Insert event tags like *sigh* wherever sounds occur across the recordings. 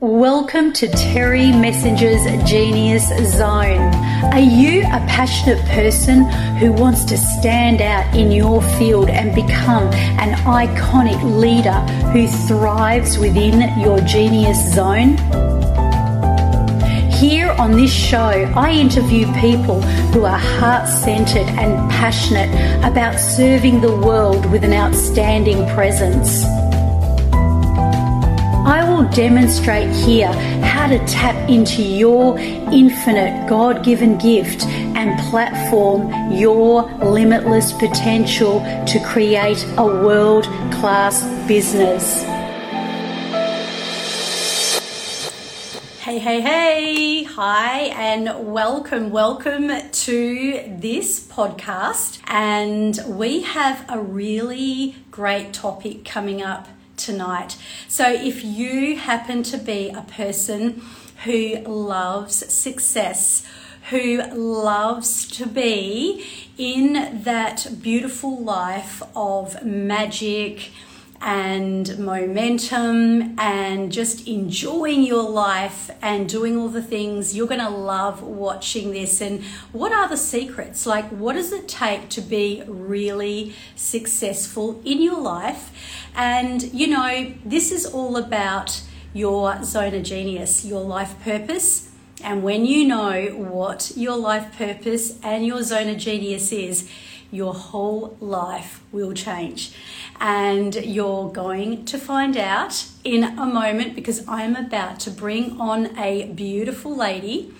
Welcome to Terry Messenger's Genius Zone. Are you a passionate person who wants to stand out in your field and become an iconic leader who thrives within your genius zone? Here on this show, I interview people who are heart centered and passionate about serving the world with an outstanding presence. I will demonstrate here how to tap into your infinite God given gift and platform your limitless potential to create a world class business. Hey, hey, hey, hi, and welcome, welcome to this podcast. And we have a really great topic coming up tonight. So, if you happen to be a person who loves success, who loves to be in that beautiful life of magic, and momentum and just enjoying your life and doing all the things, you're going to love watching this. And what are the secrets? Like, what does it take to be really successful in your life? And, you know, this is all about your zone of genius, your life purpose. And when you know what your life purpose and your zone of genius is, your whole life will change. And you're going to find out in a moment because I'm about to bring on a beautiful lady.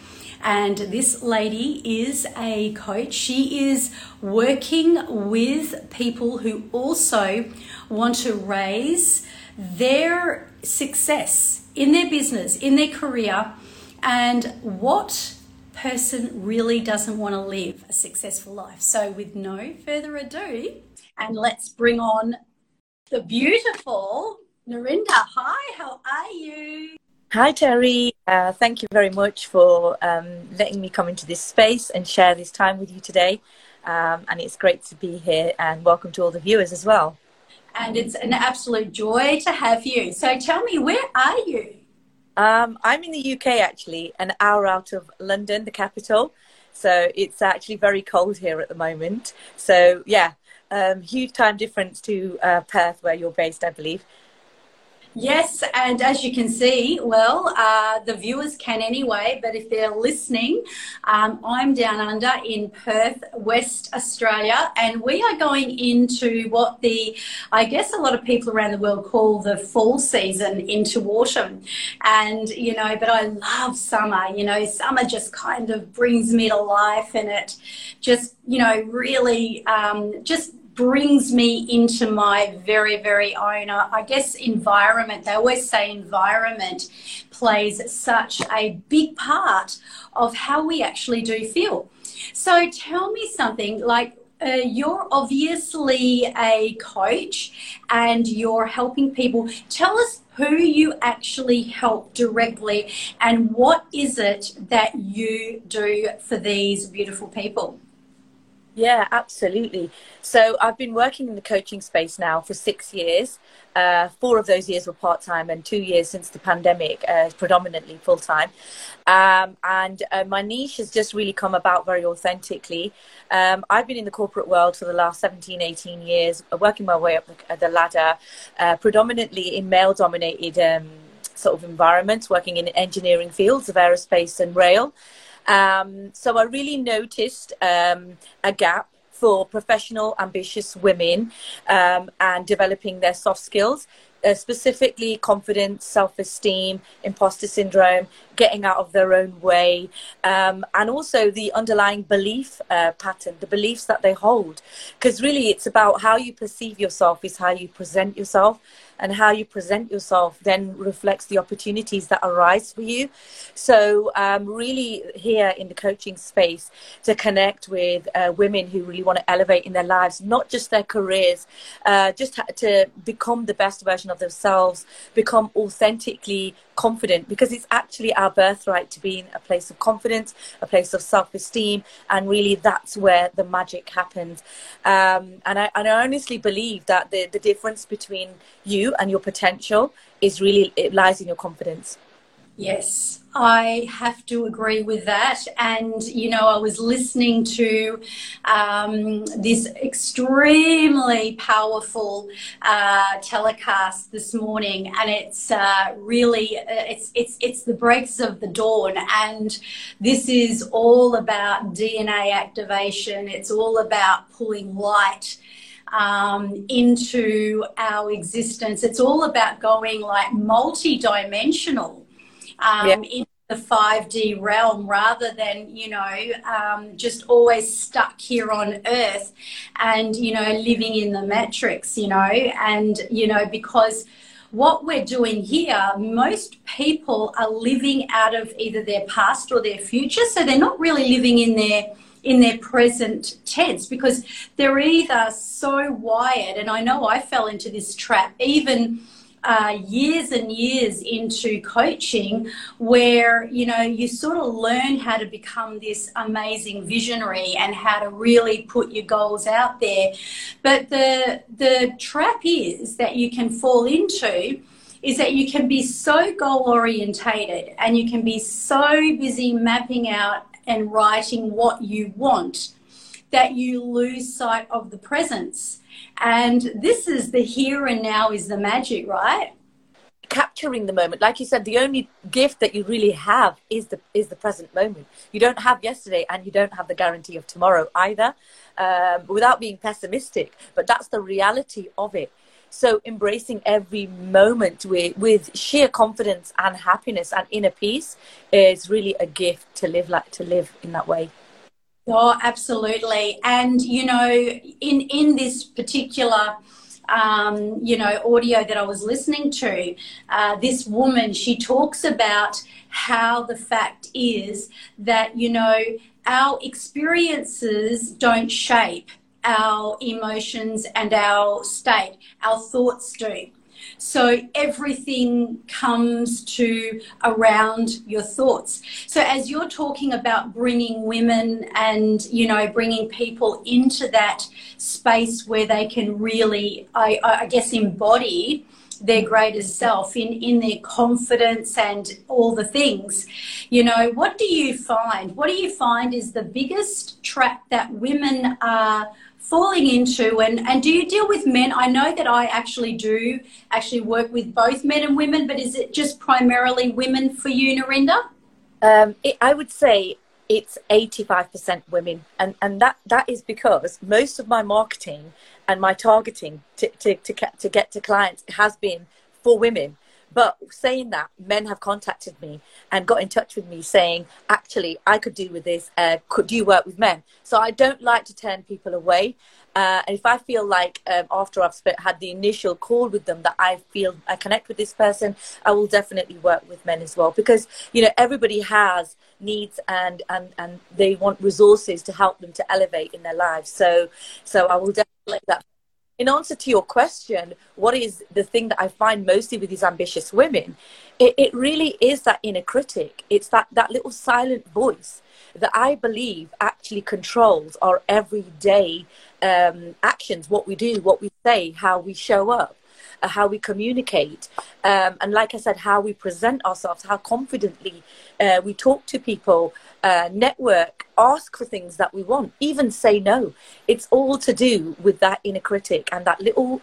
And this lady is a coach. She is working with people who also want to raise their success in their business, in their career, and what person really doesn't want to live a successful life. So, with no further ado, and let's bring on the beautiful Narinder. Hi, how are you? Hi, Terry. Uh, thank you very much for um, letting me come into this space and share this time with you today. Um, and it's great to be here, and welcome to all the viewers as well. And it's an absolute joy to have you. So, tell me, where are you? Um, I'm in the UK actually, an hour out of London, the capital. So it's actually very cold here at the moment. So yeah, um, huge time difference to uh, Perth, where you're based, I believe. Yes, and as you can see, well, uh, the viewers can anyway, but if they're listening, um, I'm down under in Perth, West Australia, and we are going into what the, I guess a lot of people around the world call the fall season into autumn. And, you know, but I love summer, you know, summer just kind of brings me to life and it just, you know, really um, just brings me into my very, very own, uh, I guess, environment. They always say environment plays such a big part of how we actually do feel. So tell me something like, uh, you're obviously a coach and you're helping people. Tell us who you actually help directly and what is it that you do for these beautiful people? Yeah, absolutely. So I've been working in the coaching space now for six years. Uh, four of those years were part time, and two years since the pandemic, uh, predominantly full time. Um, and uh, my niche has just really come about very authentically. Um, I've been in the corporate world for the last 17, 18 years, working my way up the, the ladder, uh, predominantly in male dominated um, sort of environments, working in engineering fields of aerospace and rail. Um, so I really noticed um, a gap for professional, ambitious women um, and developing their soft skills. Uh, specifically confidence, self esteem, imposter syndrome, getting out of their own way, um, and also the underlying belief uh, pattern, the beliefs that they hold. Because really, it's about how you perceive yourself, is how you present yourself and how you present yourself then reflects the opportunities that arise for you. So, um, really, here in the coaching space, to connect with uh, women who really want to elevate in their lives, not just their careers, uh, just to become the best version of themselves, become authentically confident because it's actually our birthright to be in a place of confidence, a place of self esteem, and really that's where the magic happens. Um, and, I, and I honestly believe that the, the difference between you and your potential is really, it lies in your confidence. Yes, I have to agree with that. And, you know, I was listening to um, this extremely powerful uh, telecast this morning, and it's uh, really, uh, it's, it's, it's the breaks of the dawn. And this is all about DNA activation. It's all about pulling light um, into our existence. It's all about going like multi-dimensional um, yeah. in the 5D realm rather than, you know, um, just always stuck here on earth and, you know, living in the matrix, you know, and, you know, because what we're doing here, most people are living out of either their past or their future. So they're not really living in their in their present tense because they're either so wired and I know I fell into this trap even uh, years and years into coaching where you know you sort of learn how to become this amazing visionary and how to really put your goals out there. But the the trap is that you can fall into is that you can be so goal orientated and you can be so busy mapping out and writing what you want that you lose sight of the presence. And this is the here and now is the magic, right? capturing the moment. Like you said the only gift that you really have is the is the present moment. You don't have yesterday and you don't have the guarantee of tomorrow either um, without being pessimistic. But that's the reality of it so embracing every moment with, with sheer confidence and happiness and inner peace is really a gift to live like to live in that way Oh, absolutely. And, you know, in, in this particular, um, you know, audio that I was listening to, uh, this woman, she talks about how the fact is that, you know, our experiences don't shape our emotions and our state, our thoughts do. So everything comes to around your thoughts. So as you're talking about bringing women and, you know, bringing people into that space where they can really, I, I guess, embody their greatest self in in their confidence and all the things you know what do you find what do you find is the biggest trap that women are falling into and, and do you deal with men i know that i actually do actually work with both men and women but is it just primarily women for you Narinder? Um, it, i would say it's 85% women and, and that, that is because most of my marketing and my targeting to, to, to, to get to clients has been for women but saying that, men have contacted me and got in touch with me saying, actually, I could do with this. Uh, could you work with men? So I don't like to turn people away. Uh, and if I feel like um, after I've had the initial call with them that I feel I connect with this person, I will definitely work with men as well because you know everybody has needs and and and they want resources to help them to elevate in their lives. So so I will definitely that in answer to your question, what is the thing that I find mostly with these ambitious women? It, it really is that inner critic. It's that, that little silent voice that I believe actually controls our everyday um, actions, what we do, what we say, how we show up, how we communicate, um, and like I said, how we present ourselves, how confidently uh, we talk to people, uh, network, ask for things that we want, even say no. It's all to do with that inner critic and that little,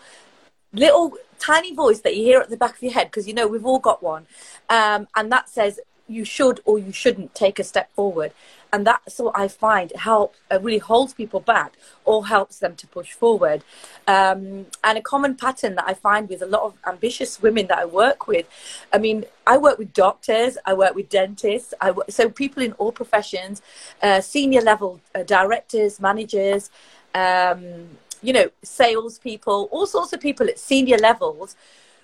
little tiny voice that you hear at the back of your head, because you know we've all got one, um, and that says you should or you shouldn't take a step forward and that's what I find helps uh, really holds people back or helps them to push forward. Um, and a common pattern that I find with a lot of ambitious women that I work with, I mean, I work with doctors, I work with dentists, so people in all professions, uh, senior level uh, directors, managers. Um, you know, salespeople, all sorts of people at senior levels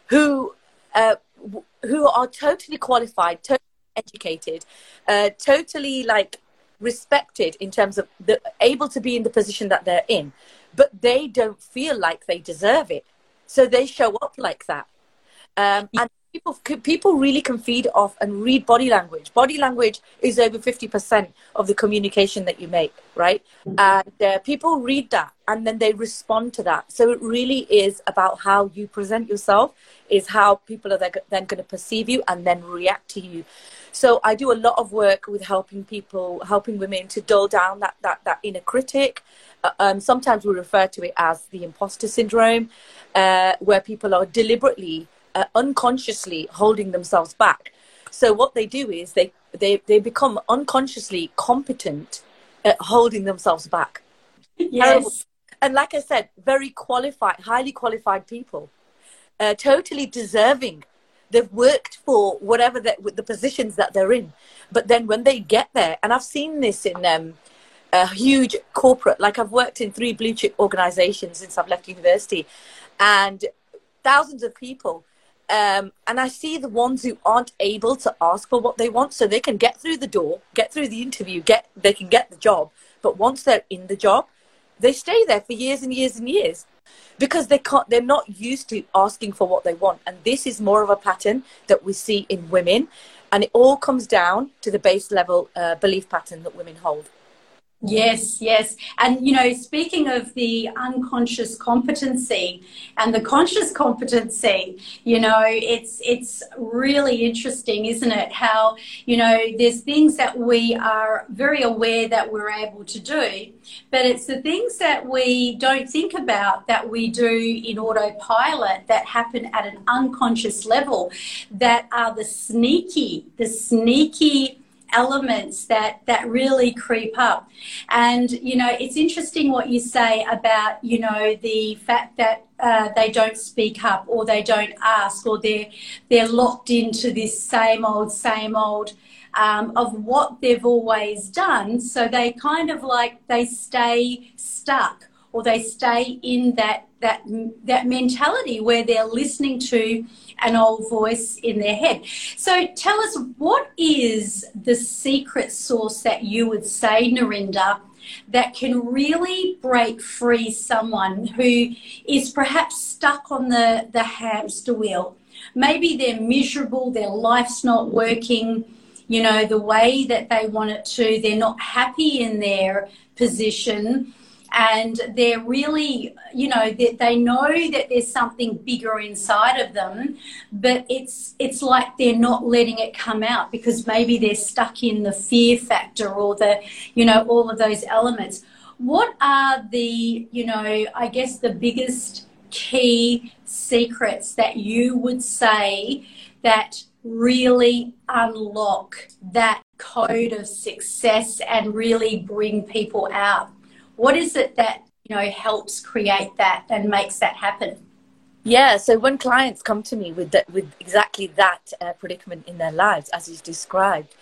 who uh, who are totally qualified, totally educated, uh, totally like respected in terms of the able to be in the position that they're in, but they don't feel like they deserve it. So they show up like that. Um, and people people really can feed off and read body language. Body language is over fifty percent of the communication that you make, right? Mm-hmm. And uh, people read that and then they respond to that. So it really is about how you present yourself, is how people are then going to perceive you and then react to you. So I do a lot of work with helping people, helping women to dull down that that that inner critic. Uh, um, sometimes we refer to it as the imposter syndrome, uh, where people are deliberately uh, unconsciously holding themselves back. So what they do is they they they become unconsciously competent at holding themselves back. Yes. And like I said, very qualified, highly qualified people, uh, totally deserving. They've worked for whatever the, the positions that they're in, but then when they get there, and I've seen this in um, a huge corporate, like I've worked in three blue chip organizations since I've left university, and thousands of people um, and I see the ones who aren't able to ask for what they want, so they can get through the door, get through the interview, get they can get the job. But once they're in the job, they stay there for years and years and years because they can't. They're not used to asking for what they want, and this is more of a pattern that we see in women, and it all comes down to the base level uh, belief pattern that women hold. Yes, yes. And, you know, speaking of the unconscious competency and the conscious competency, you know, it's, it's really interesting, isn't it? How, you know, there's things that we are very aware that we're able to do, but it's the things that we don't think about that we do in autopilot that happen at an unconscious level that are the sneaky, the sneaky, elements that that really creep up. And you know it's interesting what you say about you know the fact that uh, they don't speak up or they don't ask or they're they're locked into this same old same old um, of what they've always done. So they kind of like they stay stuck or they stay in that that that mentality where they're listening to an old voice in their head. So tell us, what is the secret source that you would say, Narinder, that can really break free someone who is perhaps stuck on the, the hamster wheel? Maybe they're miserable, their life's not working, you know, the way that they want it to, they're not happy in their position and they're really you know they, they know that there's something bigger inside of them but it's it's like they're not letting it come out because maybe they're stuck in the fear factor or the you know all of those elements. What are the you know i guess the biggest key secrets that you would say that really unlock that code of success and really bring people out what is it that you know helps create that and makes that happen? Yeah, so when clients come to me with that, with exactly that uh, predicament in their lives, as you've described,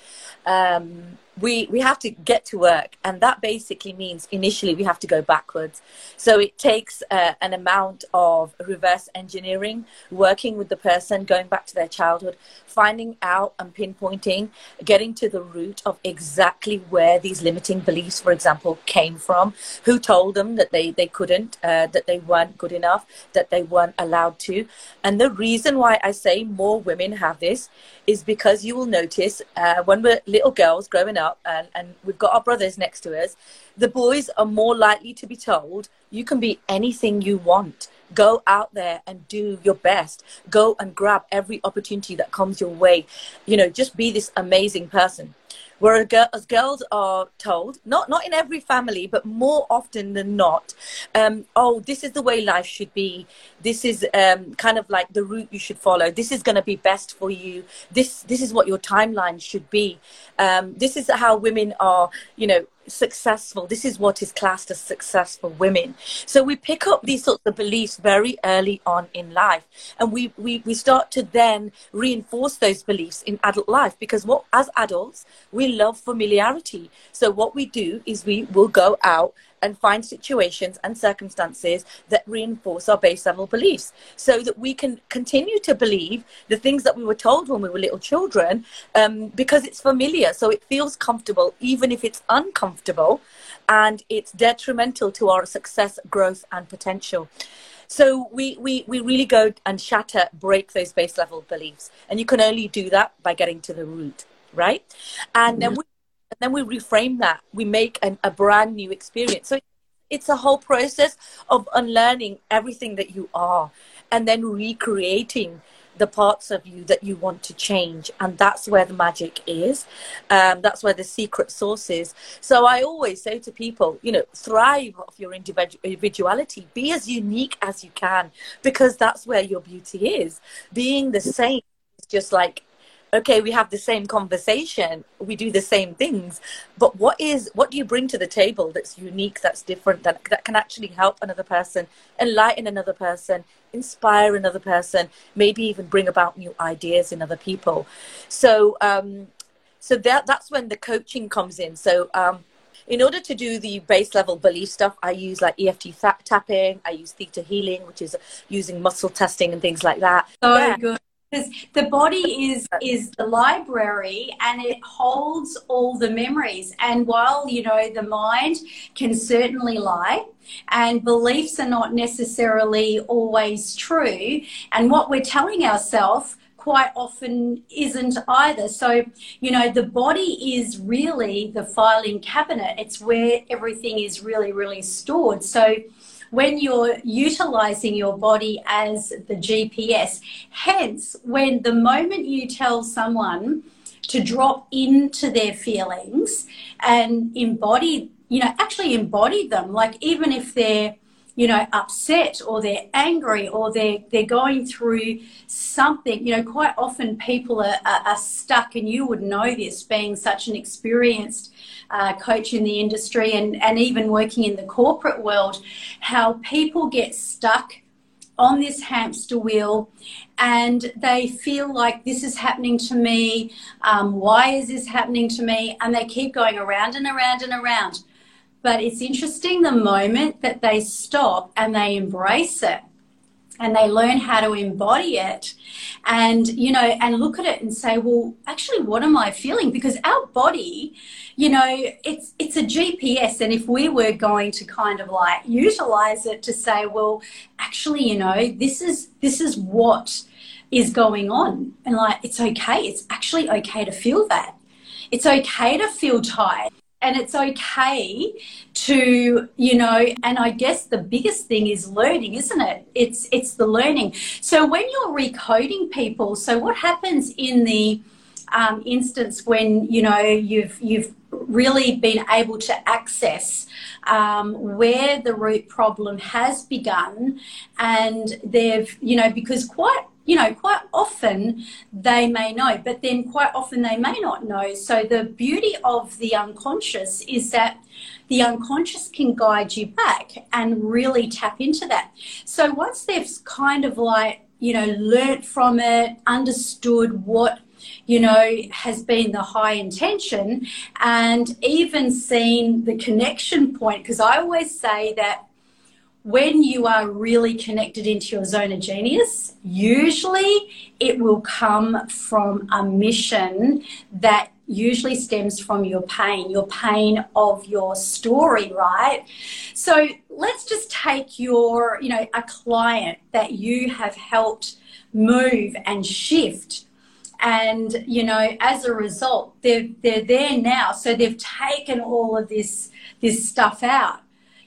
um, we we have to get to work and that basically means initially we have to go backwards. So it takes uh, an amount of reverse engineering working with the person going back to their childhood finding out and pinpointing getting to the root of exactly where these limiting beliefs for example came from who told them that they they couldn't uh, that they weren't good enough that they weren't allowed to. And the reason why i say more women have this is because you will notice uh, when we're little girls growing up and, and we've got our brothers next to us, the boys are more likely to be told, you can be anything you want. Go out there and do your best. Go and grab every opportunity that comes your way. You know, just be this amazing person. Whereas girls are told, not not in every family, but more often than not, um, oh, this is the way life should be. This is um, kind of like the route you should follow. This is going to be best for you. This this is what your timeline should be. Um, this is how women are, you know, successful. This is what is classed as successful women. So we pick up these sorts of beliefs very early on in life, and we we, we start to then reinforce those beliefs in adult life because what as adults we love familiarity. So what we do is we will go out and find situations and circumstances that reinforce our base level beliefs so that we can continue to believe the things that we were told when we were little children um, because it's familiar. So it feels comfortable, even if it's uncomfortable, and it's detrimental to our success, growth, and potential. So we, we, we really go and shatter, break those base level beliefs. And you can only do that by getting to the root, right? And mm-hmm. then we and then we reframe that. We make an, a brand new experience. So it's a whole process of unlearning everything that you are and then recreating the parts of you that you want to change. And that's where the magic is. Um, that's where the secret source is. So i always say to people you know thrive off your individuality. Be as unique as you can because that's where your beauty is. Being the same is just like okay we have the same conversation we do the same things but what is what do you bring to the table that's unique that's different that, that can actually help another person enlighten another person inspire another person maybe even bring about new ideas in other people so um so that that's when the coaching comes in so um in order to do the base level belief stuff, I use like EFT tapping, I use theta healing, which is using muscle testing and things like that. Oh, yeah. good because the body is is the library and it holds all the memories and while you know the mind can certainly lie and beliefs are not necessarily always true and what we're telling ourselves quite often isn't either. So, you know, the body is really the filing cabinet. It's where everything is really, really stored. So, when you're utilizing your body as the GPS. Hence, when the moment you tell someone to drop into their feelings and embody, you know, actually embody them, like even if they're you know upset or they're angry or they're they're going through something you know quite often people are, are, are stuck and you would know this being such an experienced uh, coach in the industry and, and even working in the corporate world, how people get stuck on this hamster wheel and they feel like this is happening to me. Um, why is this happening to me? And they keep going around and around and around. But it's interesting the moment that they stop and they embrace it and they learn how to embody it. And you know and look at it and say well actually what am i feeling? Because our body you know it's it's a gps and if we were going to kind of like utilize it to say well actually you know this is this is what is going on. And like it's okay. It's actually okay to feel that. It's okay to feel tired and it's okay to you know and i guess the biggest thing is learning isn't it? It's it's the learning. So when you're recoding people so what happens in the um, instance when you know you've you've really been able to access um, where the root problem has begun and they've you know because quite you know, quite often they may know, but then quite often they may not know. So the beauty of the unconscious is that the unconscious can guide you back and really tap into that. So once they've kind of like, you know, learnt from it, understood what you know, has been the high intention and even seen the connection point. Because I always say that when you are really connected into your zone of genius, usually it will come from a mission that usually stems from your pain, your pain of your story, right? So let's just take your, you know, a client that you have helped move and shift. And, you know, as a result, they're, they're there now. So they've taken all of this, this stuff out.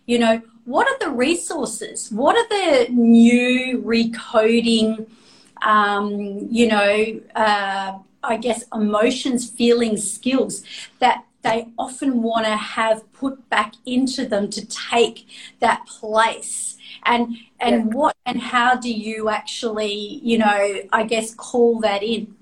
You know, what are the resources? What are the new recoding, um, you know, uh, I guess emotions, feelings, skills that they often want to have put back into them to take that place? And and yeah. what and how do you actually, you know, I guess call that in?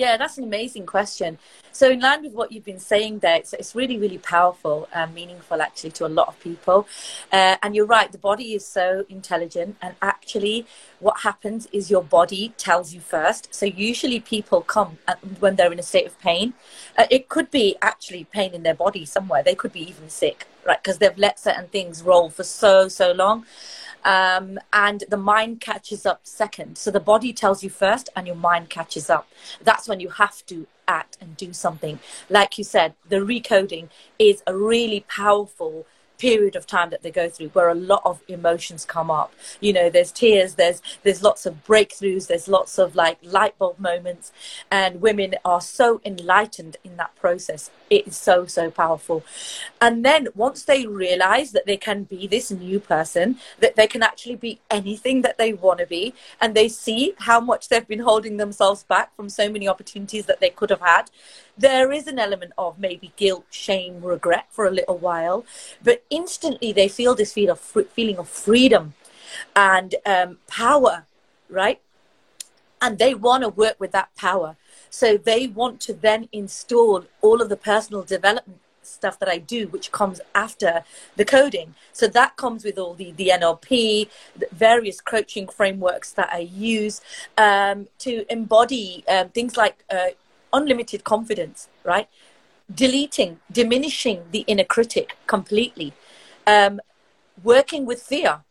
Yeah, that's an amazing question. So, in line with what you've been saying there, it's, it's really, really powerful and meaningful actually to a lot of people. Uh, and you're right, the body is so intelligent. And actually, what happens is your body tells you first. So, usually people come when they're in a state of pain. Uh, it could be actually pain in their body somewhere, they could be even sick, right? Because they've let certain things roll for so, so long um, and the mind catches up second. So the body tells you first, and your mind catches up. That's when you have to act and do something. Like you said, the recoding is a really powerful period of time that they go through where a lot of emotions come up. You know there's tears there's there's lots of breakthroughs there's lots of like light bulb moments. And women are so enlightened in that process. It is so so powerful. And then once they realize that they can be this new person that they can actually be anything that they want to be and they see how much they've been holding themselves back from so many opportunities that they could have had there is an element of maybe guilt shame regret for a little while. But instantly they feel this feel of feeling of freedom and um, power right and they want to work with that power so they want to then install all of the personal development stuff that I do, which comes after the coding. So that comes with all the, the NLP, the various coaching frameworks that I use um, to embody um, things like uh, unlimited confidence, right? Deleting, diminishing the inner critic completely, um, working with fear,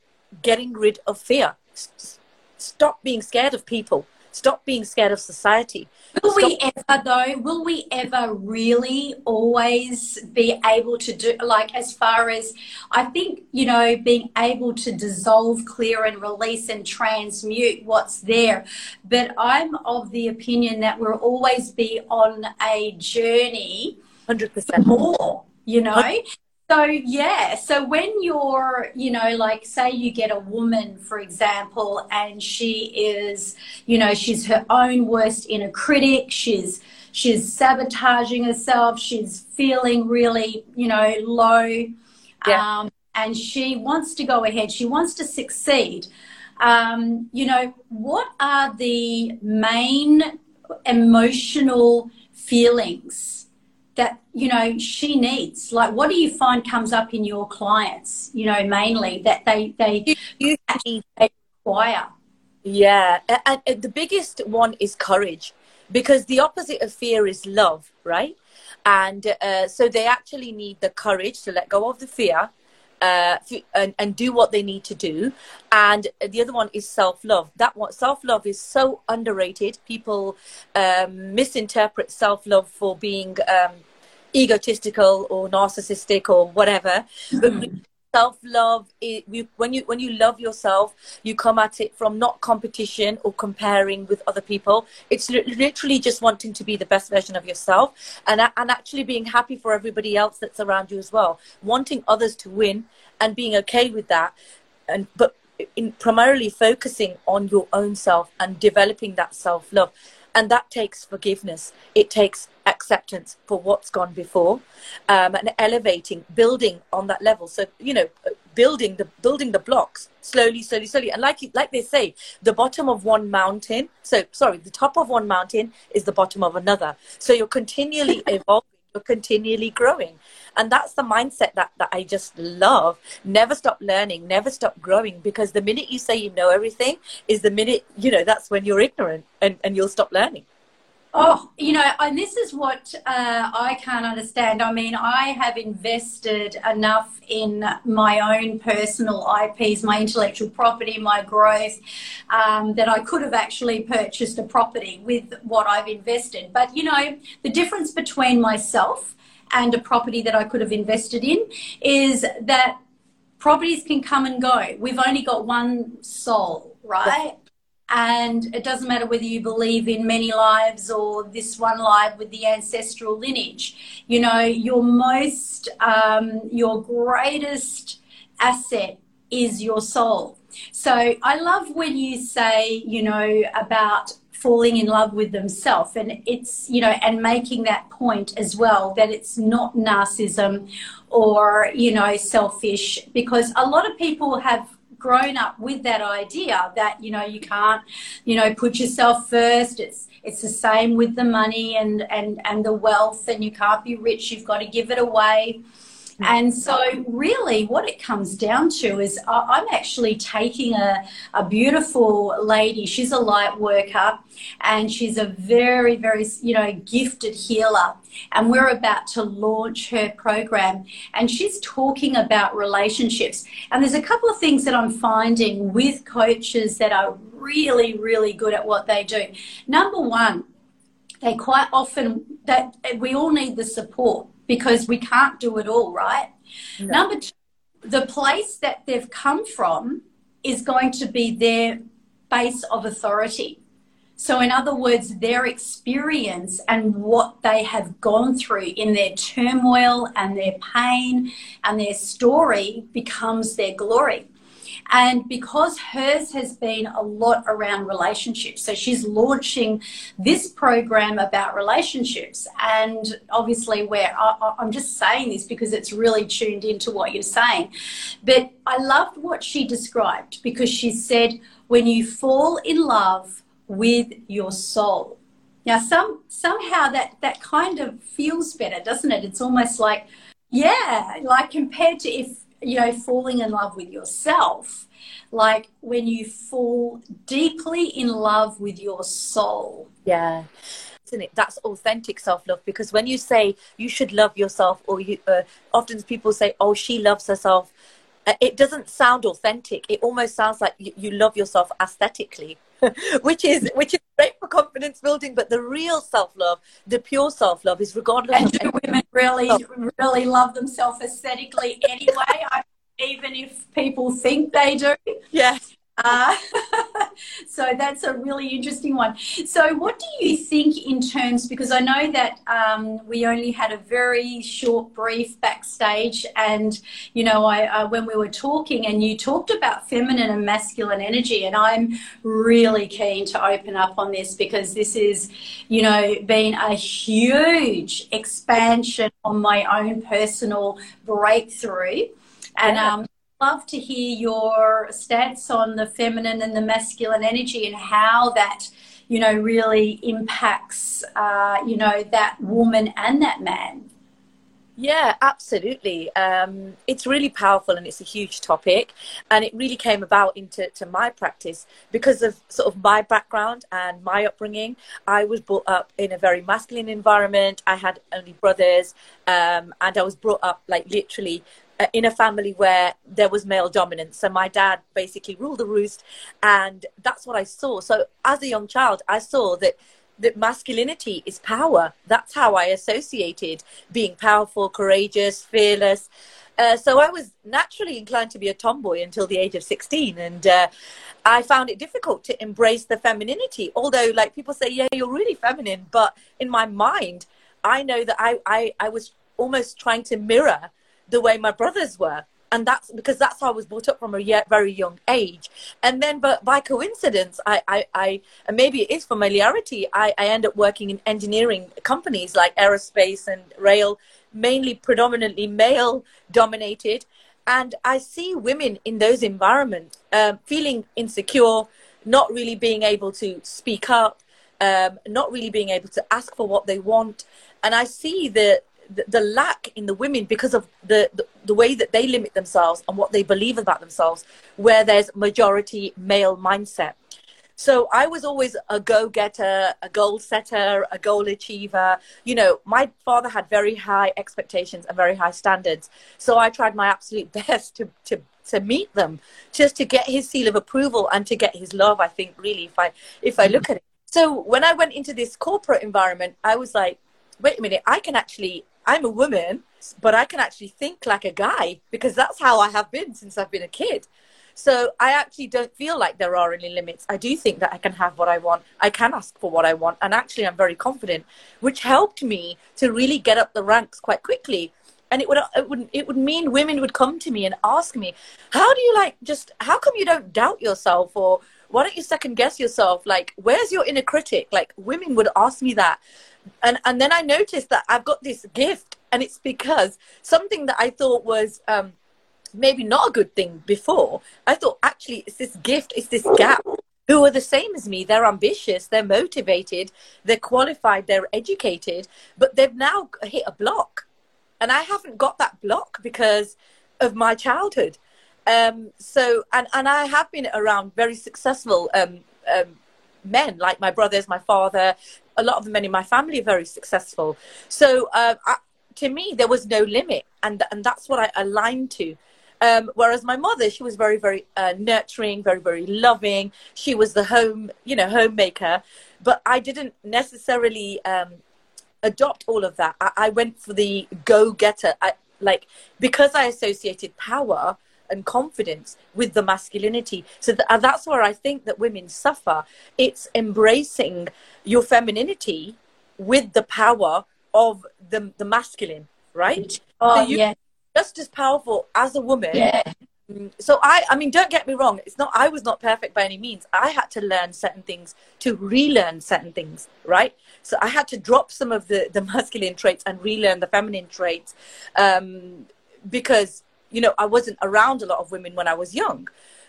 getting rid of fear. S- stop being scared of people Stop being scared of society. Will Stop- we ever, though, will we ever really always be able to do, like, as far as I think, you know, being able to dissolve, clear, and release and transmute what's there. But I'm of the opinion that we'll always be on a journey 100% more, you know? So, yeah. So, when you're, you know, like say you get a woman, for example, and she is, you know, she's her own worst inner critic, she's, she's sabotaging herself, she's feeling really, you know, low. Yeah. Um, and she wants to go ahead, she wants to succeed. Um, you know, what are the main emotional feelings that you know she needs like what do you find comes up in your clients you know mainly that they they, you, you require yeah and, and the biggest one is courage because the opposite of fear is love right and uh, so they actually need the courage to let go of the fear uh, and, and do what they need to do. And the other one is self love. That one, self love is so underrated. People um, misinterpret self love for being um, egotistical or narcissistic or whatever. Mm-hmm. But self love when you when you love yourself you come at it from not competition or comparing with other people it's literally just wanting to be the best version of yourself and and actually being happy for everybody else that's around you as well wanting others to win and being okay with that and but in primarily focusing on your own self and developing that self love and that takes forgiveness. It takes acceptance for what's gone before um, and elevating building on that level. So you know building the building the blocks slowly slowly slowly. And like like they say the bottom of one mountain so sorry the top of one mountain is the bottom of another. So you're continually evolving *laughs* you're continually growing. And that's the mindset that, that i just love. Never stop learning never stop growing because the minute you say you know everything is the minute you know that's when you're ignorant and, and you'll stop learning Oh, you know, and this is what uh, I can't understand. I mean, I have invested enough in my own personal IPs, my intellectual property, my growth, um, that I could have actually purchased a property with what I've invested. But, you know, the difference between myself and a property that I could have invested in is that properties can come and go. We've only got one soul, right? And it doesn't matter whether you believe in many lives or this one life with the ancestral lineage. You know, your most, um, your greatest asset is your soul. So I love when you say, you know, about falling in love with themselves and it's you know and making that point as well that it's not narcissism or you know selfish because a lot of people have grown up with that idea that you know you can't you know put yourself first. It's it's the same with the money and and and the wealth and you can't be rich. You've got to give it away Mm-hmm. and so, really, what it comes down to is I'm actually taking a, a beautiful lady. She's a light worker and she's a very, very, you know, gifted healer. And we're about to launch her program. And she's talking about relationships. And there's a couple of things that I'm finding with coaches that are really, really good at what they do. Number one, they quite often that we all need the support because we can't do it all, right? No. Number two, the place that they've come from is going to be their base of authority. So, in other words, their experience and what they have gone through in their turmoil and their pain and their story becomes their glory. And because hers has been a lot around relationships, so she's launching this program about relationships. And obviously, where I'm just saying this because it's really tuned into what you're saying. But I loved what she described because she said, when you fall in love with your soul. Now, some somehow that that kind of feels better, doesn't it? It's almost like, yeah, like compared to if you know, falling in love with yourself, like when you fall deeply in love with your soul. Yeah. Isn't it? That's authentic self love because when you say you should love yourself, or you uh, often people say, "Oh, she loves herself," uh, it doesn't sound authentic. It almost sounds like you, you love yourself aesthetically. *laughs* which is which is great for confidence building. But the real self love, the pure self love, is regardless. And do women really really love themselves aesthetically anyway? I, even if people think they do. Yes. Uh, *laughs* so that's a really interesting one. So, what do you think in terms? Because I know that um, we only had a very short brief backstage, and you know, I uh, when we were talking, and you talked about feminine and masculine energy, and I'm really keen to open up on this because this is, you know, been a huge expansion on my own personal breakthrough, and um, love to hear your stats on the feminine and the masculine energy and how that you know really impacts uh, you know that woman and that man yeah, absolutely. Um, it's really powerful and it's a huge topic. And it really came about into to my practice because of sort of my background and my upbringing. I was brought up in a very masculine environment. I had only brothers, um, and I was brought up like literally in a family where there was male dominance. So my dad basically ruled the roost, and that's what I saw. So as a young child, I saw that that masculinity is power. That's how I associated being powerful, courageous, fearless. Uh, so I was naturally inclined to be a tomboy until the age of 16. And uh, I found it difficult to embrace the femininity. Although, like people say, yeah, you're really feminine. But in my mind, I know that I, I, I was almost trying to mirror the way my brothers were and that's because that's how I was brought up from a very young age. And then, but by coincidence, I, I, I and maybe it is familiarity, I, I end up working in engineering companies like aerospace and rail, mainly predominantly male dominated. And I see women in those environments um, feeling insecure, not really being able to speak up, um, not really being able to ask for what they want. And I see the the, lack in the women because of the, the, the way that they limit themselves and what they believe about themselves, where there's majority male mindset. So I was always a go getter, a goal setter, a goal achiever. You know, my father had very high expectations and very high standards. So I tried my absolute *laughs* best to, to, to meet them, just to get his seal of approval and to get his love, I think, really, if I, if I look at it. So when I went into this corporate environment, I was like, wait a minute, I can actually I'm a woman, but I can actually think like a guy because that's how I have been since I've been a kid. So I actually don't feel like there are any limits. I do think that I can have what I want. I can ask for what I want. And actually, I'm very confident, which helped me to really get up the ranks quite quickly. And it would, it would, it would mean women would come to me and ask me, how do you like just, how come you don't doubt yourself? Or why don't you second guess yourself? Like, where's your inner critic? Like, women would ask me that and and then I noticed that I've got this gift, and it's because something that I thought was um, maybe not a good thing before. I thought actually it's this gift, it's this gap. Who are the same as me? They're ambitious, they're motivated, they're qualified, they're educated, but they've now hit a block, and I haven't got that block because of my childhood. Um, so and and I have been around very successful um, um, men like my brothers, my father, a lot of the men in my family are very successful. So uh, I, to me, there was no limit, and and that's what I aligned to. Um, whereas my mother, she was very, very uh, nurturing, very, very loving. She was the home, you know, homemaker. But I didn't necessarily um, adopt all of that. I, I went for the go-getter. I, like because I associated power and confidence with the masculinity. So th- that's where I think that women suffer. It's embracing your femininity with the power of the the masculine, right? Oh so yeah, just as powerful as a woman. Yeah. Mm, so I, I mean, don't get me wrong. It's not. I was not perfect by any means. I had to learn certain things to relearn certain things, right? So I had to drop some of the the *laughs* masculine traits and relearn the feminine traits, um, because you know I wasn't around a lot of women when I was young,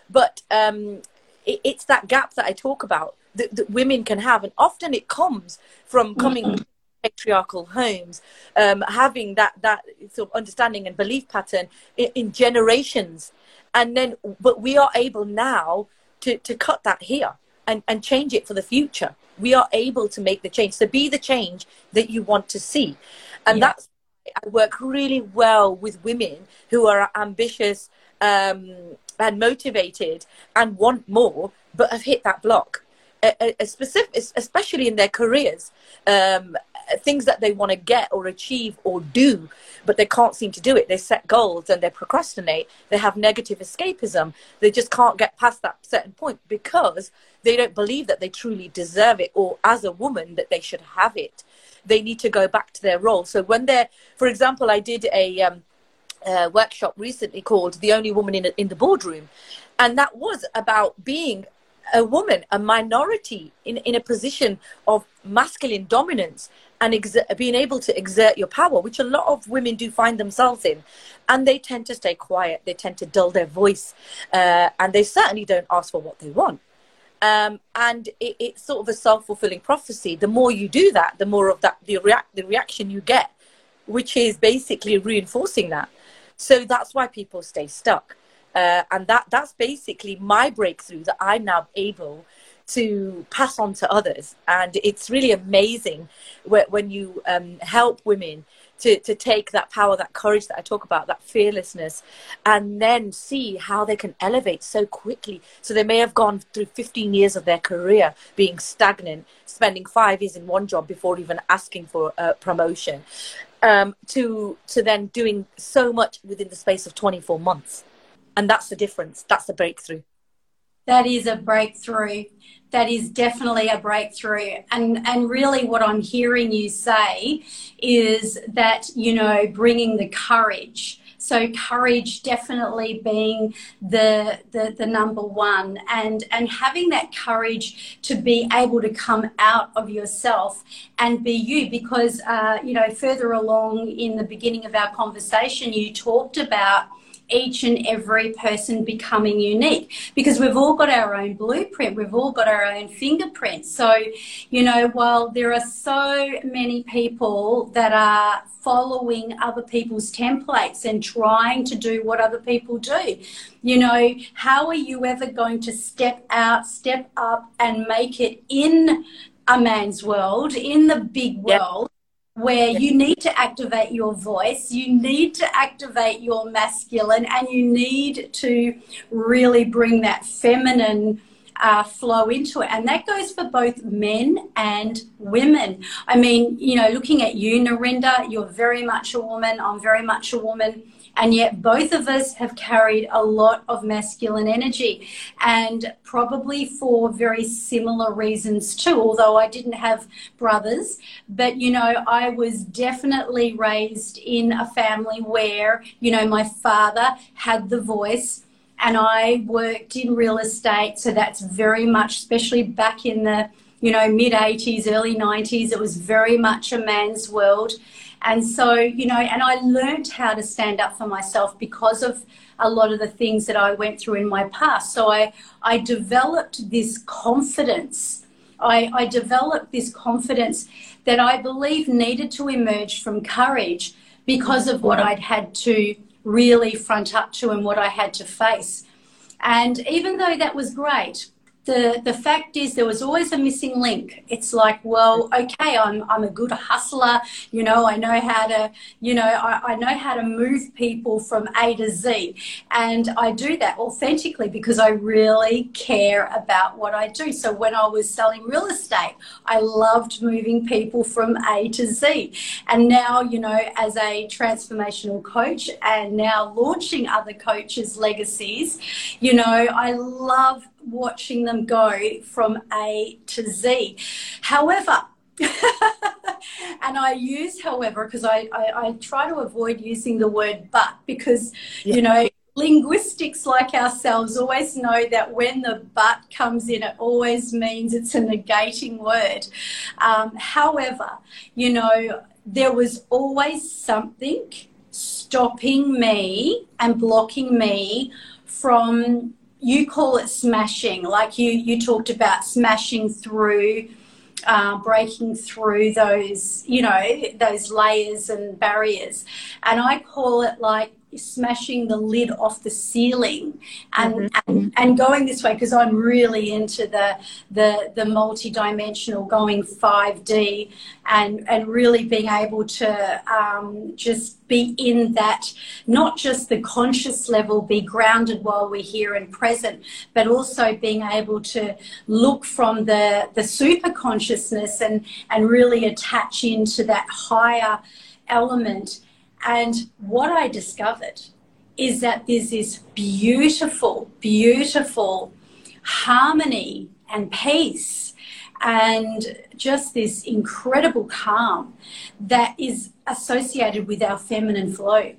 but um, it, it's that gap that I talk about that, that women can have, and often it comes from coming. Mm-hmm patriarchal homes, um, having that that sort of understanding and belief pattern in, in, generations, and then but we are able now to to cut that here and and change it for the future. We are able to make the change. So be the change that you want to see, and yeah. that's I work really well with women who are ambitious um, and motivated and want more, but have hit that block. A, a specific, especially in their careers, um, things that they want to get or achieve or do, but they can't seem to do it. They set goals and they procrastinate. They have negative escapism. They just can't get past that certain point because they don't believe that they truly deserve it or as a woman that they should have it. They need to go back to their role. So when they're, for example, I did a, um, workshop recently called "The Only Woman in, in the Boardroom," and that was about being a woman, a minority in, in a position of masculine dominance and being able to exert your power, which a lot of women do find themselves in. And they tend to stay quiet, they tend to dull their voice, uh, and they certainly don't ask for what they want. Um, and it, it's sort of a self fulfilling prophecy. The more you do that, the more of that the, react, the reaction you get, which is basically reinforcing that. So that's why people stay stuck. Uh, and that that's basically my breakthrough that I'm now able to pass on to others. And it's really amazing when you um, help women to, to take that power, that courage that I talk about, that fearlessness, and then see how they can elevate so quickly. So they may have gone through 15 years of their career being stagnant, spending five years in one job before even asking for a promotion, um, to, to then doing so much within the space of 24 months. And that's the difference. That's the breakthrough. That is a breakthrough. That is definitely a breakthrough. And, and really, what I'm hearing you say is that, you know, bringing the courage. So courage definitely being the, the, the number one and, and having that courage to be able to come out of yourself and be you because, uh, you know, further along in the beginning of our conversation, you talked about each and every person becoming unique because we've all got our own blueprint, we've all got our own fingerprint. So, you know, while there are so many people that are following other people's templates and trying to do what other people do, you know, how are you ever going to step out, step up, and make it in a man's world, in the big world? Yep where you need to activate your voice, you need to activate your masculine, and you need to really bring that feminine uh, flow into it. And that goes for both men and women. I mean, you know, looking at you, Narinder, you're very much a woman, I'm very much a woman and yet, both of us have carried a lot of masculine energy, and probably for very similar reasons too. Although I didn't have brothers, but you know, I was definitely raised in a family where, you know, my father had the voice and I worked in real estate. So that's very much, especially back in the you know mid 80s, early 90s, it was very much a man's world. And so, you know, and I learned how to stand up for myself because of a lot of the things that I went through in my past. So I, I developed this confidence. I, I developed this confidence that I believe needed to emerge from courage because of what I'd had to really front up to and what I had to face. And even though that was great, the the fact is there was always a missing link. It's like well okay i'm i'm a good hustler. You know i know how to you know I, I, know how to move people from a to z. And i do that authentically because i really care about what i do. So when i was selling real estate i loved moving people from a to z. And now you know as a transformational coach and now launching other coaches legacies you know i love watching them go from A to Z. However, *laughs* and I use however because I, I, I, try to avoid using the word but because yeah. you know linguistics like ourselves always know that when the but comes in it always means it's a negating word um, however you know there was always something stopping me and blocking me from you call it smashing, like you you talked about smashing through, uh, breaking through those you know those layers and barriers, and I call it like smashing the lid off the ceiling and mm-hmm. and, and going this way because I'm really into the the the multi-dimensional going 5D and and really being able to um, just be in that not just the conscious level be grounded while we're here and present but also being able to look from the the super consciousness and and really attach into that higher element and what I discovered is that there's this beautiful, beautiful harmony and peace and just this incredible calm that is associated with our feminine flow.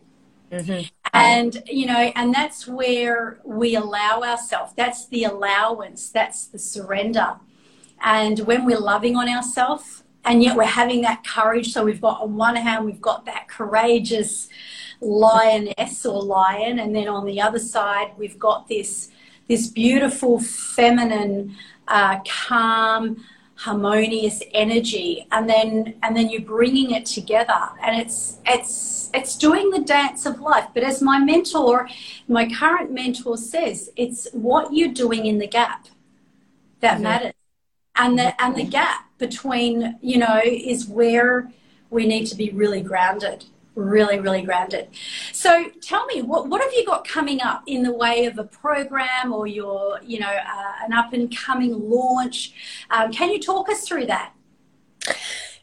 Mm-hmm. And, you know, and that's where we allow ourselves. That's the allowance, that's the surrender. And when we're loving on ourselves, and yet we're having that courage. So we've got on one hand we've got that courageous lioness or lion, and then on the other side we've got this this beautiful feminine, uh, calm, harmonious energy, and then and then you're bringing it together, and it's it's it's doing the dance of life. But as my mentor, my current mentor says, it's what you're doing in the gap that mm-hmm. matters and the and the gap between you know is where we need to be really grounded really really grounded. So tell me what what have you got coming up in the way of a program or your you know uh, an up and coming launch? Um, can you talk us through that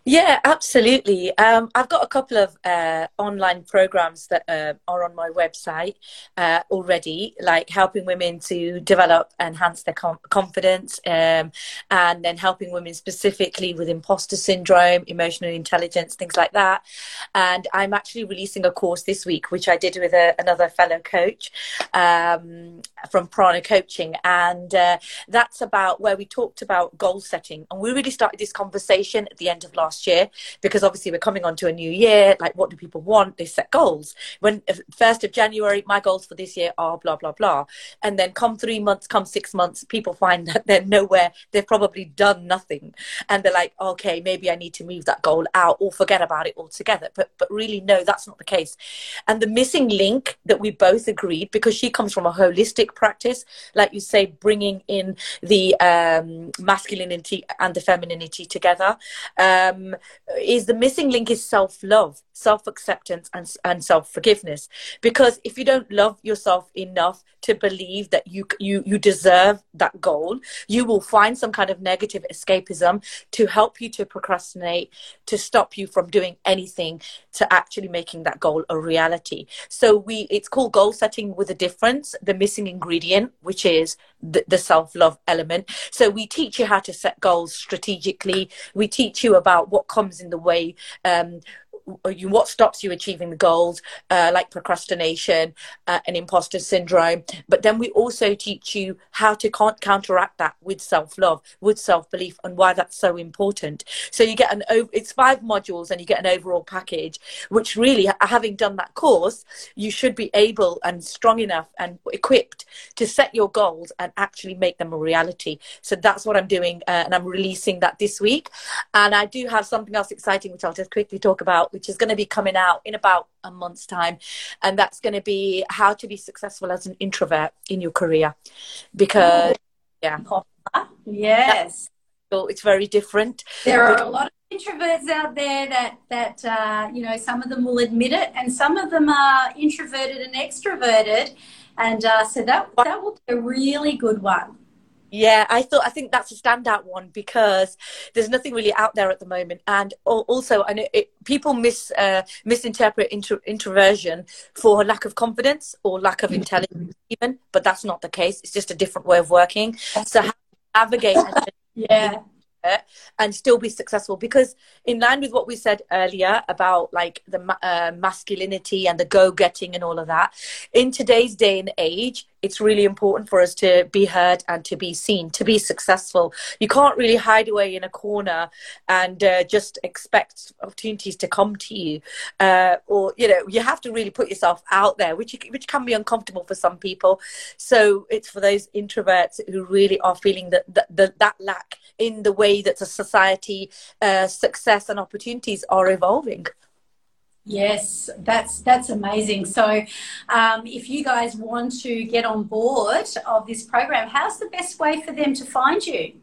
yeah, absolutely. Um, I've got a couple of uh, online programs that uh, are on my website uh, already, like helping women to develop, and enhance their com- confidence, um, and then helping women specifically with imposter syndrome, emotional intelligence, things like that. And I'm actually releasing a course this week, which I did with a, another fellow coach um, from Prana Coaching, and uh, that's about where we talked about goal setting, and we really started this conversation at the end of last last year because obviously we're coming on to a new year. Like, what do people want? They set goals. When first of January, my goals for this year are blah blah blah, and then come three months, come six months, people find *laughs* that they're nowhere. They've probably done nothing, and they're like, okay, maybe I need to move that goal out or forget about it altogether. But but really, no, that's not the case. And the missing link that we both agreed because she comes from a holistic practice, like you say, bringing in the um, masculinity and the femininity together. Um, Um, is the missing link is self love, self acceptance, and, and self forgiveness. Because if you don't love yourself enough to believe that you, you, you deserve that goal, you will find some kind of negative escapism to help you to procrastinate, to stop you from doing anything to actually making that goal a reality. So we it's called goal setting with a difference, the missing ingredient, which is the, the self love element. So we teach you how to set goals strategically. We teach you about what comes in the way, um, what stops you achieving the goals, uh, like procrastination uh, and imposter syndrome. But then we also teach you how to counteract that with self love, with self belief, and why that's so important. So you get an it's five modules, and you get an overall package. Which really, having done that course, you should be able and strong enough and equipped to set your goals and actually make them a reality. So that's what I'm doing, uh, and I'm releasing that this week. And I do have something else exciting, which I'll just quickly talk about which is going to be coming out in about a month's time. And that's going to be how to be successful as an introvert in your career. Because, yeah, Yes. So it's very different. There are a lot of introverts out there that that uh, you know some of them will admit it, and some of them are introverted and extroverted, and uh, so that that will be a really good one. Yeah, I thought I think that's a standout one because there's nothing really out there at the moment, and also I know it, people mis uh, misinterpret intro, introversion for lack of confidence or lack of intelligence, even. But that's not the case. It's just a different way of working. So how navigate *laughs* yeah and still be successful because in line with what we said earlier about like the uh, masculinity and the go-getting and all of that in today's day and age it's really important for us to be heard and to be seen to be successful. You can't really hide away in a corner and uh, just expect opportunities to come to you. Uh, or you know you have to really put yourself out there which which can be uncomfortable for some people. So it's for those introverts who really are feeling that that, that lack in the way that the society uh, success and opportunities are evolving Yes, that's that's amazing. So, um, if you guys want to get on board of this program, how's the best way for them to find you?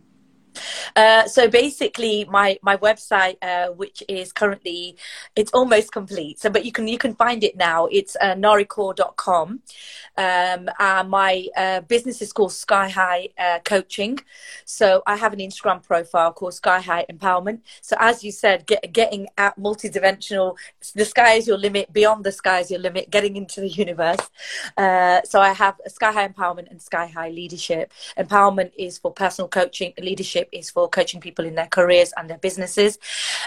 Uh, so basically, my my website, uh, which is currently it's almost complete. So, but you can you can find it now. It's uh, narikaur.com. Um, uh, my uh, business is called Sky High uh, Coaching. So I have an Instagram profile called Sky High Empowerment. So as you said, get, getting at multidimensional, the sky is your limit. Beyond the sky is your limit. Getting into the universe. Uh, so I have Sky High Empowerment and Sky High Leadership. Empowerment is for personal coaching. Leadership is for coaching people in their careers and their businesses.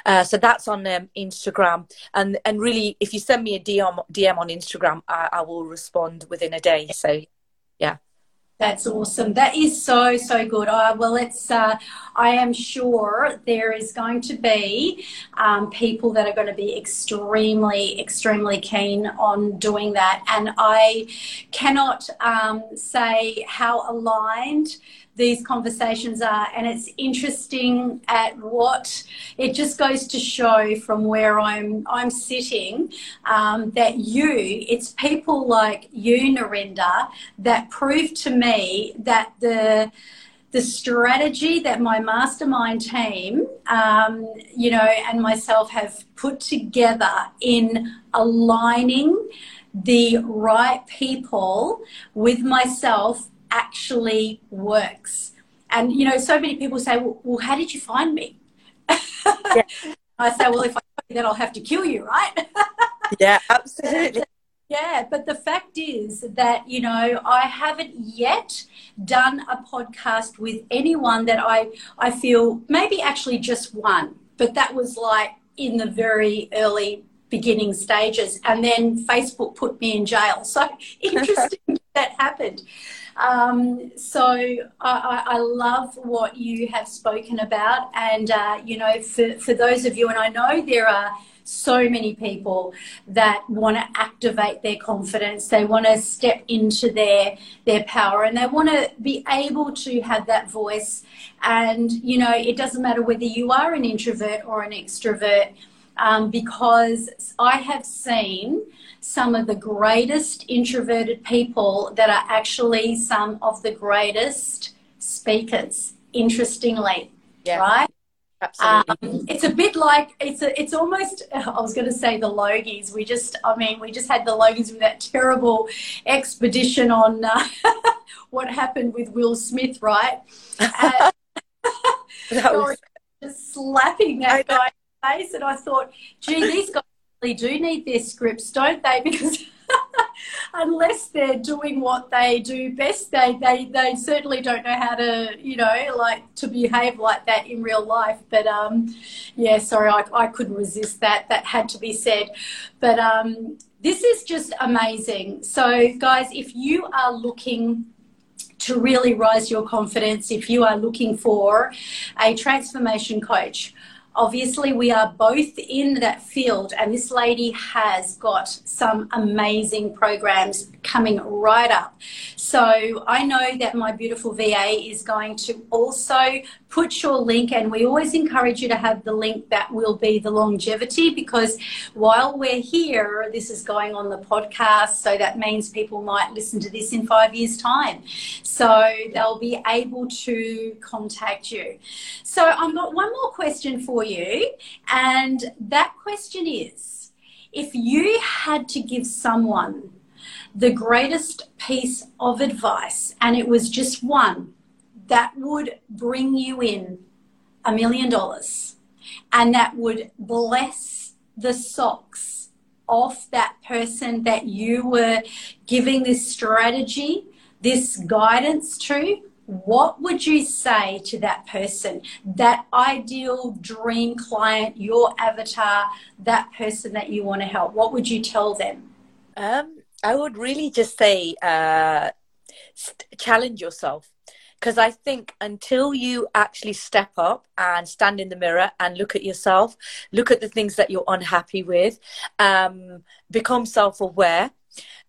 Uh, so that's on um, Instagram. And and really, if you send me a DM DM on Instagram, I, I will respond within a day. So, yeah. That's awesome. That is so so good. Uh, well, it's. Uh, I am sure there is going to be um, people that are going to be extremely extremely keen on doing that, and I cannot um, say how aligned these conversations are and it's interesting at what it just goes to show from where i'm i'm sitting um, that you it's people like you Narinder that prove to me that the the strategy that my mastermind team, um, you know, and myself have put together in aligning the right people with myself actually works. And, you know, so many people say, well, well how did you find me? Yeah. *laughs* I say, well, if I you, then I'll have to kill you, right? *laughs* yeah, absolutely. Yeah, but the fact is that, you know, I haven't yet done a podcast with anyone that I, I feel maybe actually just one, but that was like in the very early beginning stages. And then Facebook put me in jail. So *laughs* interesting that happened. Um, so I, I, love what you have spoken about, and uh, you know, for for those of you, and I know there are so many people that want to activate their confidence. They want to step into their their power and they want to be able to have that voice. And you know it doesn't matter whether you are an introvert or an extrovert um, because i have seen some of the greatest introverted people that are actually some of the greatest speakers, interestingly. Yeah. Right? Absolutely. Um, it's a bit like it's a, it's almost *laughs* I was going to say the Logies. We just I mean we just had the Logies with that terrible expedition on uh, *laughs* what happened with Will Smith, right? *laughs* that was... just slapping that guy in the face, and I thought, gee, these guys really do need their scripts, don't they? *laughs* Because unless they're doing what they do best, they, they, they certainly don't know how to, you know, like to behave like that in real life. But um, yeah, sorry, I, I couldn't resist that. That had to be said. But um, this is just amazing. So, guys, if you are looking to really rise your confidence, if you are looking for a transformation coach, obviously we are both in that field and this lady has got some amazing programs coming right up. So I know that my beautiful VA is going to also put your link, and we always encourage you to have the link that will be the longevity because while we're here, this is going on the podcast. So that means people might listen to this in five years' time. So they'll be able to contact you. So I've got one more question for you, and that question is if you had to give someone the greatest piece of advice, and it was just one that would bring you in a million dollars and that would bless the socks off that person that you were giving this strategy, this guidance to, what would you say to that person, that ideal dream client, your avatar, that person that you want to help? What would you tell them? Um, I would really just say uh, challenge yourself because I think until you actually step up and stand in the mirror and look at yourself, look at the things that you're unhappy with, um, become self aware.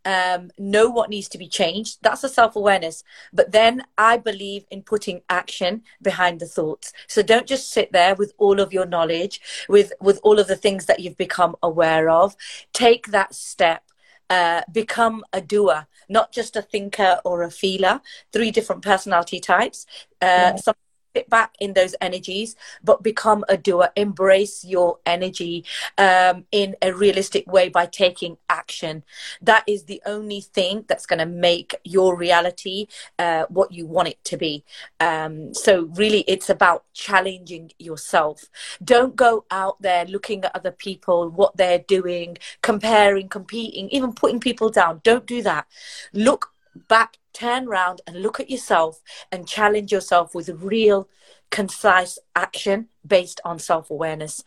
Um, know what needs to be changed. That's a self awareness. But then I believe in putting action behind the thoughts. So don't just sit there with all of your knowledge, with, with all of the things that you've become aware of. Take that step uh, become a doer, not just a thinker or a feeler. Three different personality types. Uh, yeah. Some sit back in those energies, but become a doer. Embrace your energy um, in a realistic way by taking action. That is the only thing that's going to make your reality uh, what you want it to be. Um, so, really, it's about challenging yourself. Don't go out there looking at other people, what they're doing, comparing, competing, even putting people down. Don't do that. Look back turn around and look at yourself and challenge yourself with real, concise action based on self awareness.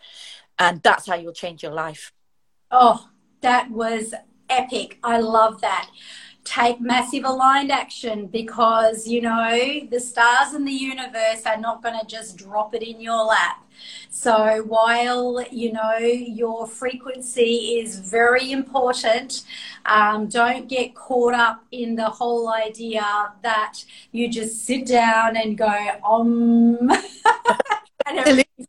And that's how you'll change your life. Oh, that was epic. I love that. Take massive aligned action because, you know, the stars in the universe are not going to just drop it in your lap. So while you know your frequency is very important, um, don't get caught up in the whole idea that you just sit down and go um *laughs* and everything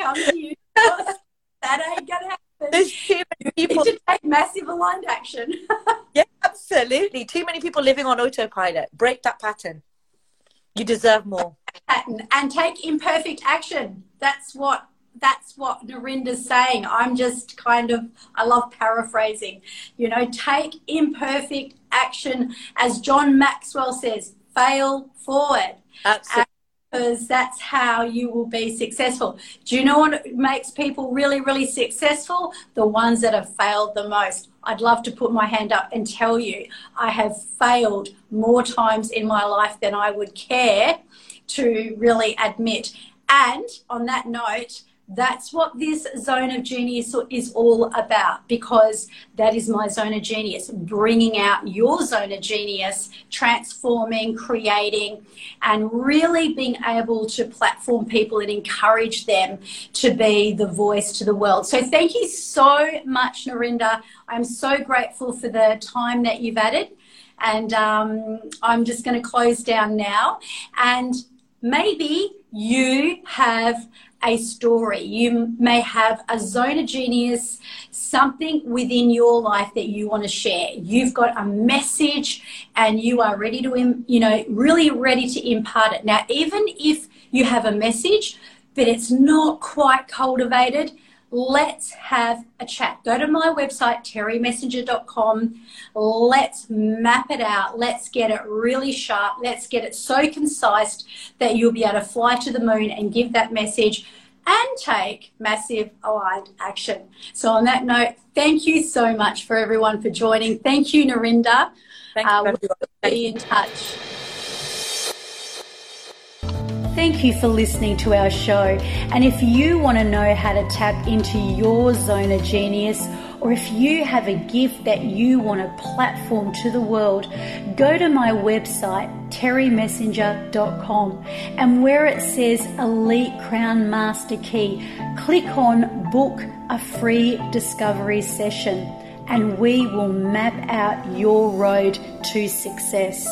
comes to you. that ain't gonna happen. There's too many people to take massive aligned action. *laughs* yeah, absolutely. Too many people living on autopilot. Break that pattern. You deserve more. And take imperfect action. That's what that's what Narinder's saying. I'm just kind of I love paraphrasing. You know, take imperfect action as John Maxwell says, fail forward. Absolutely because that's how you will be successful. Do you know what makes people really, really successful? The ones that have failed the most. I'd love to put my hand up and tell you I have failed more times in my life than I would care to really admit. And on that note, that's what this zone of genius is all about because that is my zone of genius bringing out your zone of genius transforming creating and really being able to platform people and encourage them to be the voice to the world. So thank you so much Narinder I'm so grateful for the time that you've added. And um, I'm just going to close down now. And maybe you have a story. You may have a zone of genius, something within your life that you want to share. You've got a message and you are ready to, you know, really ready to impart it. Now, even if you have a message, but it's not quite cultivated, let's have a chat. Go to my website, terrymessenger.com. Let's map it out. Let's get it really sharp. Let's get it so concise that you'll be able to fly to the moon and give that message and take massive aligned action. So, on that note, thank you so much for everyone for joining. Thank you, Narinder. Thank uh, we'll be in touch. Thank you for listening to our show. And if you want to know how to tap into your zone of genius, or if you have a gift that you want to platform to the world, go to my website, terrymessenger.com, and where it says Elite Crown Master Key, click on Book a Free Discovery Session. and we will map out your road to success.